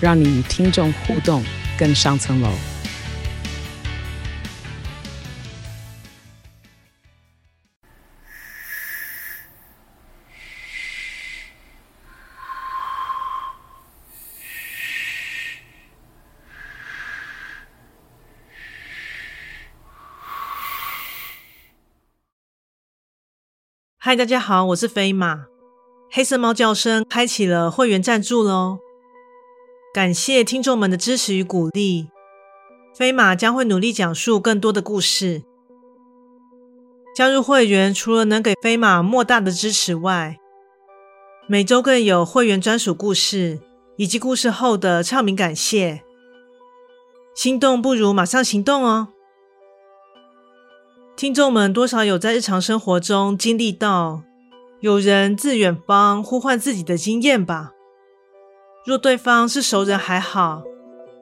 让你与听众互动更上层楼。嗨，大家好，我是飞马。黑色猫叫声开启了会员赞助喽，感谢听众们的支持与鼓励。飞马将会努力讲述更多的故事。加入会员除了能给飞马莫大的支持外，每周更有会员专属故事以及故事后的唱名感谢。心动不如马上行动哦！听众们多少有在日常生活中经历到有人自远方呼唤自己的经验吧？若对方是熟人还好，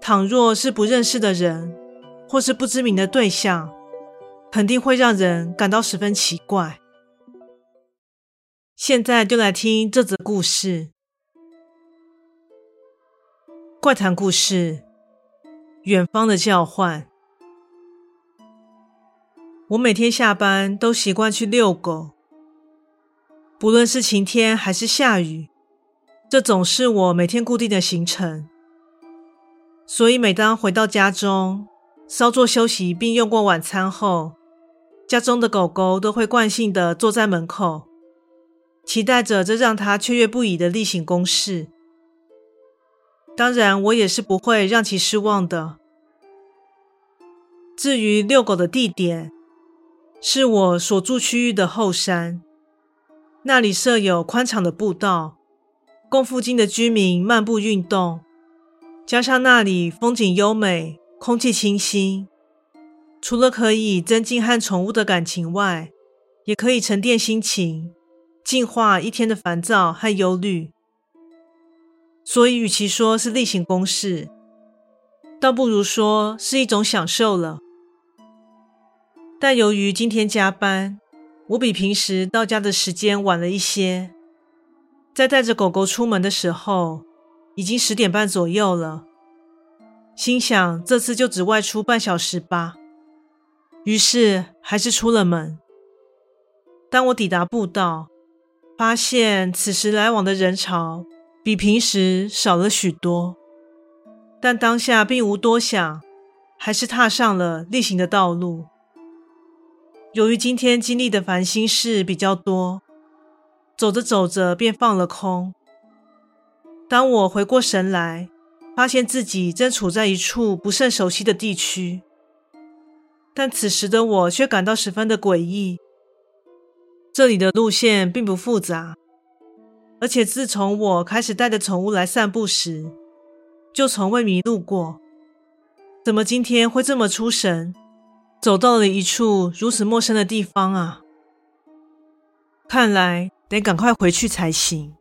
倘若是不认识的人或是不知名的对象，肯定会让人感到十分奇怪。现在就来听这则故事：怪谈故事《远方的叫唤》。我每天下班都习惯去遛狗，不论是晴天还是下雨，这总是我每天固定的行程。所以每当回到家中，稍作休息并用过晚餐后，家中的狗狗都会惯性的坐在门口，期待着这让它雀跃不已的例行公事。当然，我也是不会让其失望的。至于遛狗的地点，是我所住区域的后山，那里设有宽敞的步道，供附近的居民漫步运动。加上那里风景优美，空气清新，除了可以增进和宠物的感情外，也可以沉淀心情，净化一天的烦躁和忧虑。所以，与其说是例行公事，倒不如说是一种享受了。但由于今天加班，我比平时到家的时间晚了一些。在带着狗狗出门的时候，已经十点半左右了。心想这次就只外出半小时吧，于是还是出了门。当我抵达步道，发现此时来往的人潮比平时少了许多，但当下并无多想，还是踏上了例行的道路。由于今天经历的烦心事比较多，走着走着便放了空。当我回过神来，发现自己正处在一处不甚熟悉的地区，但此时的我却感到十分的诡异。这里的路线并不复杂，而且自从我开始带着宠物来散步时，就从未迷路过。怎么今天会这么出神？走到了一处如此陌生的地方啊！看来得赶快回去才行。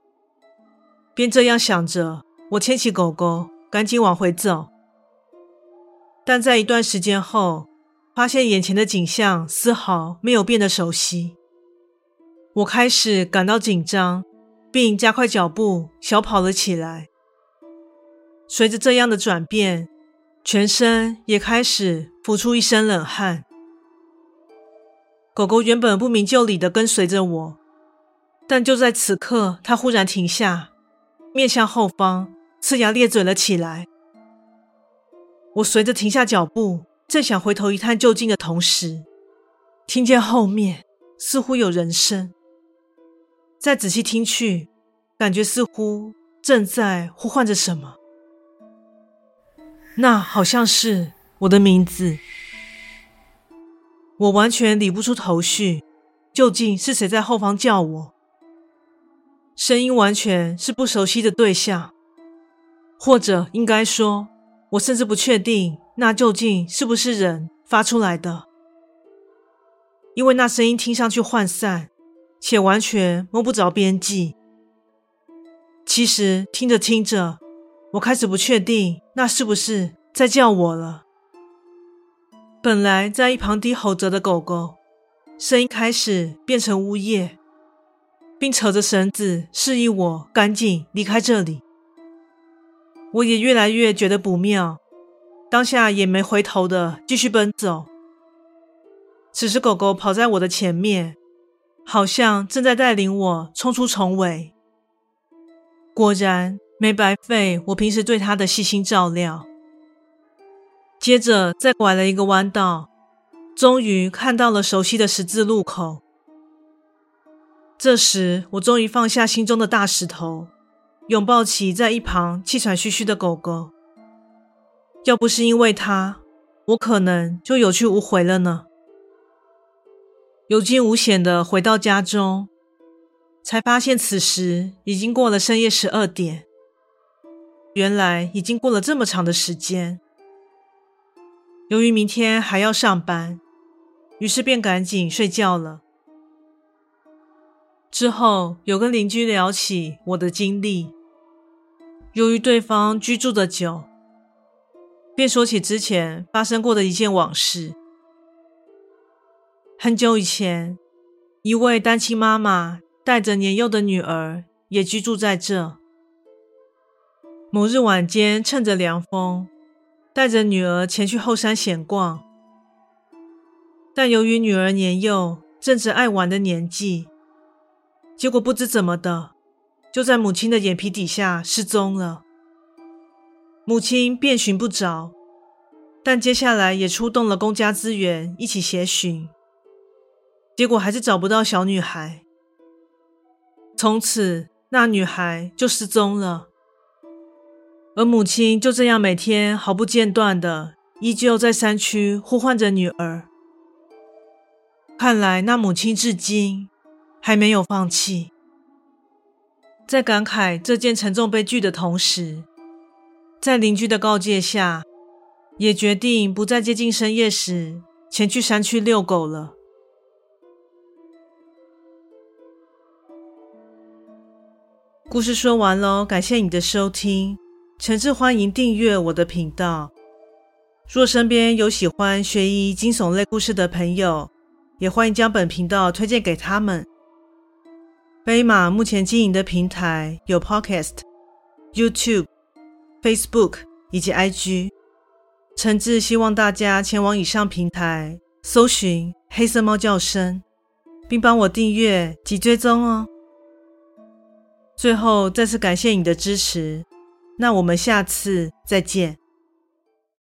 便这样想着，我牵起狗狗，赶紧往回走。但在一段时间后，发现眼前的景象丝毫没有变得熟悉。我开始感到紧张，并加快脚步小跑了起来。随着这样的转变，全身也开始浮出一身冷汗。狗狗原本不明就里的跟随着我，但就在此刻，他忽然停下，面向后方，呲牙咧嘴了起来。我随着停下脚步，正想回头一探究竟的同时，听见后面似乎有人声。再仔细听去，感觉似乎正在呼唤着什么。那好像是我的名字，我完全理不出头绪，究竟是谁在后方叫我？声音完全是不熟悉的对象，或者应该说，我甚至不确定那究竟是不是人发出来的，因为那声音听上去涣散，且完全摸不着边际。其实听着听着，我开始不确定那是不是在叫我了。本来在一旁低吼着的狗狗，声音开始变成呜咽，并扯着绳子示意我赶紧离开这里。我也越来越觉得不妙，当下也没回头的继续奔走。此时狗狗跑在我的前面，好像正在带领我冲出重围。果然没白费我平时对它的细心照料。接着再拐了一个弯道，终于看到了熟悉的十字路口。这时我终于放下心中的大石头。拥抱起在一旁气喘吁吁的狗狗，要不是因为它，我可能就有去无回了呢。有惊无险的回到家中，才发现此时已经过了深夜十二点。原来已经过了这么长的时间。由于明天还要上班，于是便赶紧睡觉了。之后有跟邻居聊起我的经历。由于对方居住的久，便说起之前发生过的一件往事。很久以前，一位单亲妈妈带着年幼的女儿也居住在这。某日晚间，趁着凉风，带着女儿前去后山闲逛，但由于女儿年幼，正值爱玩的年纪，结果不知怎么的。就在母亲的眼皮底下失踪了，母亲遍寻不着，但接下来也出动了公家资源一起协寻，结果还是找不到小女孩。从此，那女孩就失踪了，而母亲就这样每天毫不间断的依旧在山区呼唤着女儿。看来，那母亲至今还没有放弃。在感慨这件沉重悲剧的同时，在邻居的告诫下，也决定不再接近深夜时前去山区遛狗了。故事说完喽，感谢你的收听，诚挚欢迎订阅我的频道。若身边有喜欢悬疑惊悚类故事的朋友，也欢迎将本频道推荐给他们。飞马目前经营的平台有 Podcast、YouTube、Facebook 以及 IG，诚挚希望大家前往以上平台搜寻“黑色猫叫声”，并帮我订阅及追踪哦。最后再次感谢你的支持，那我们下次再见。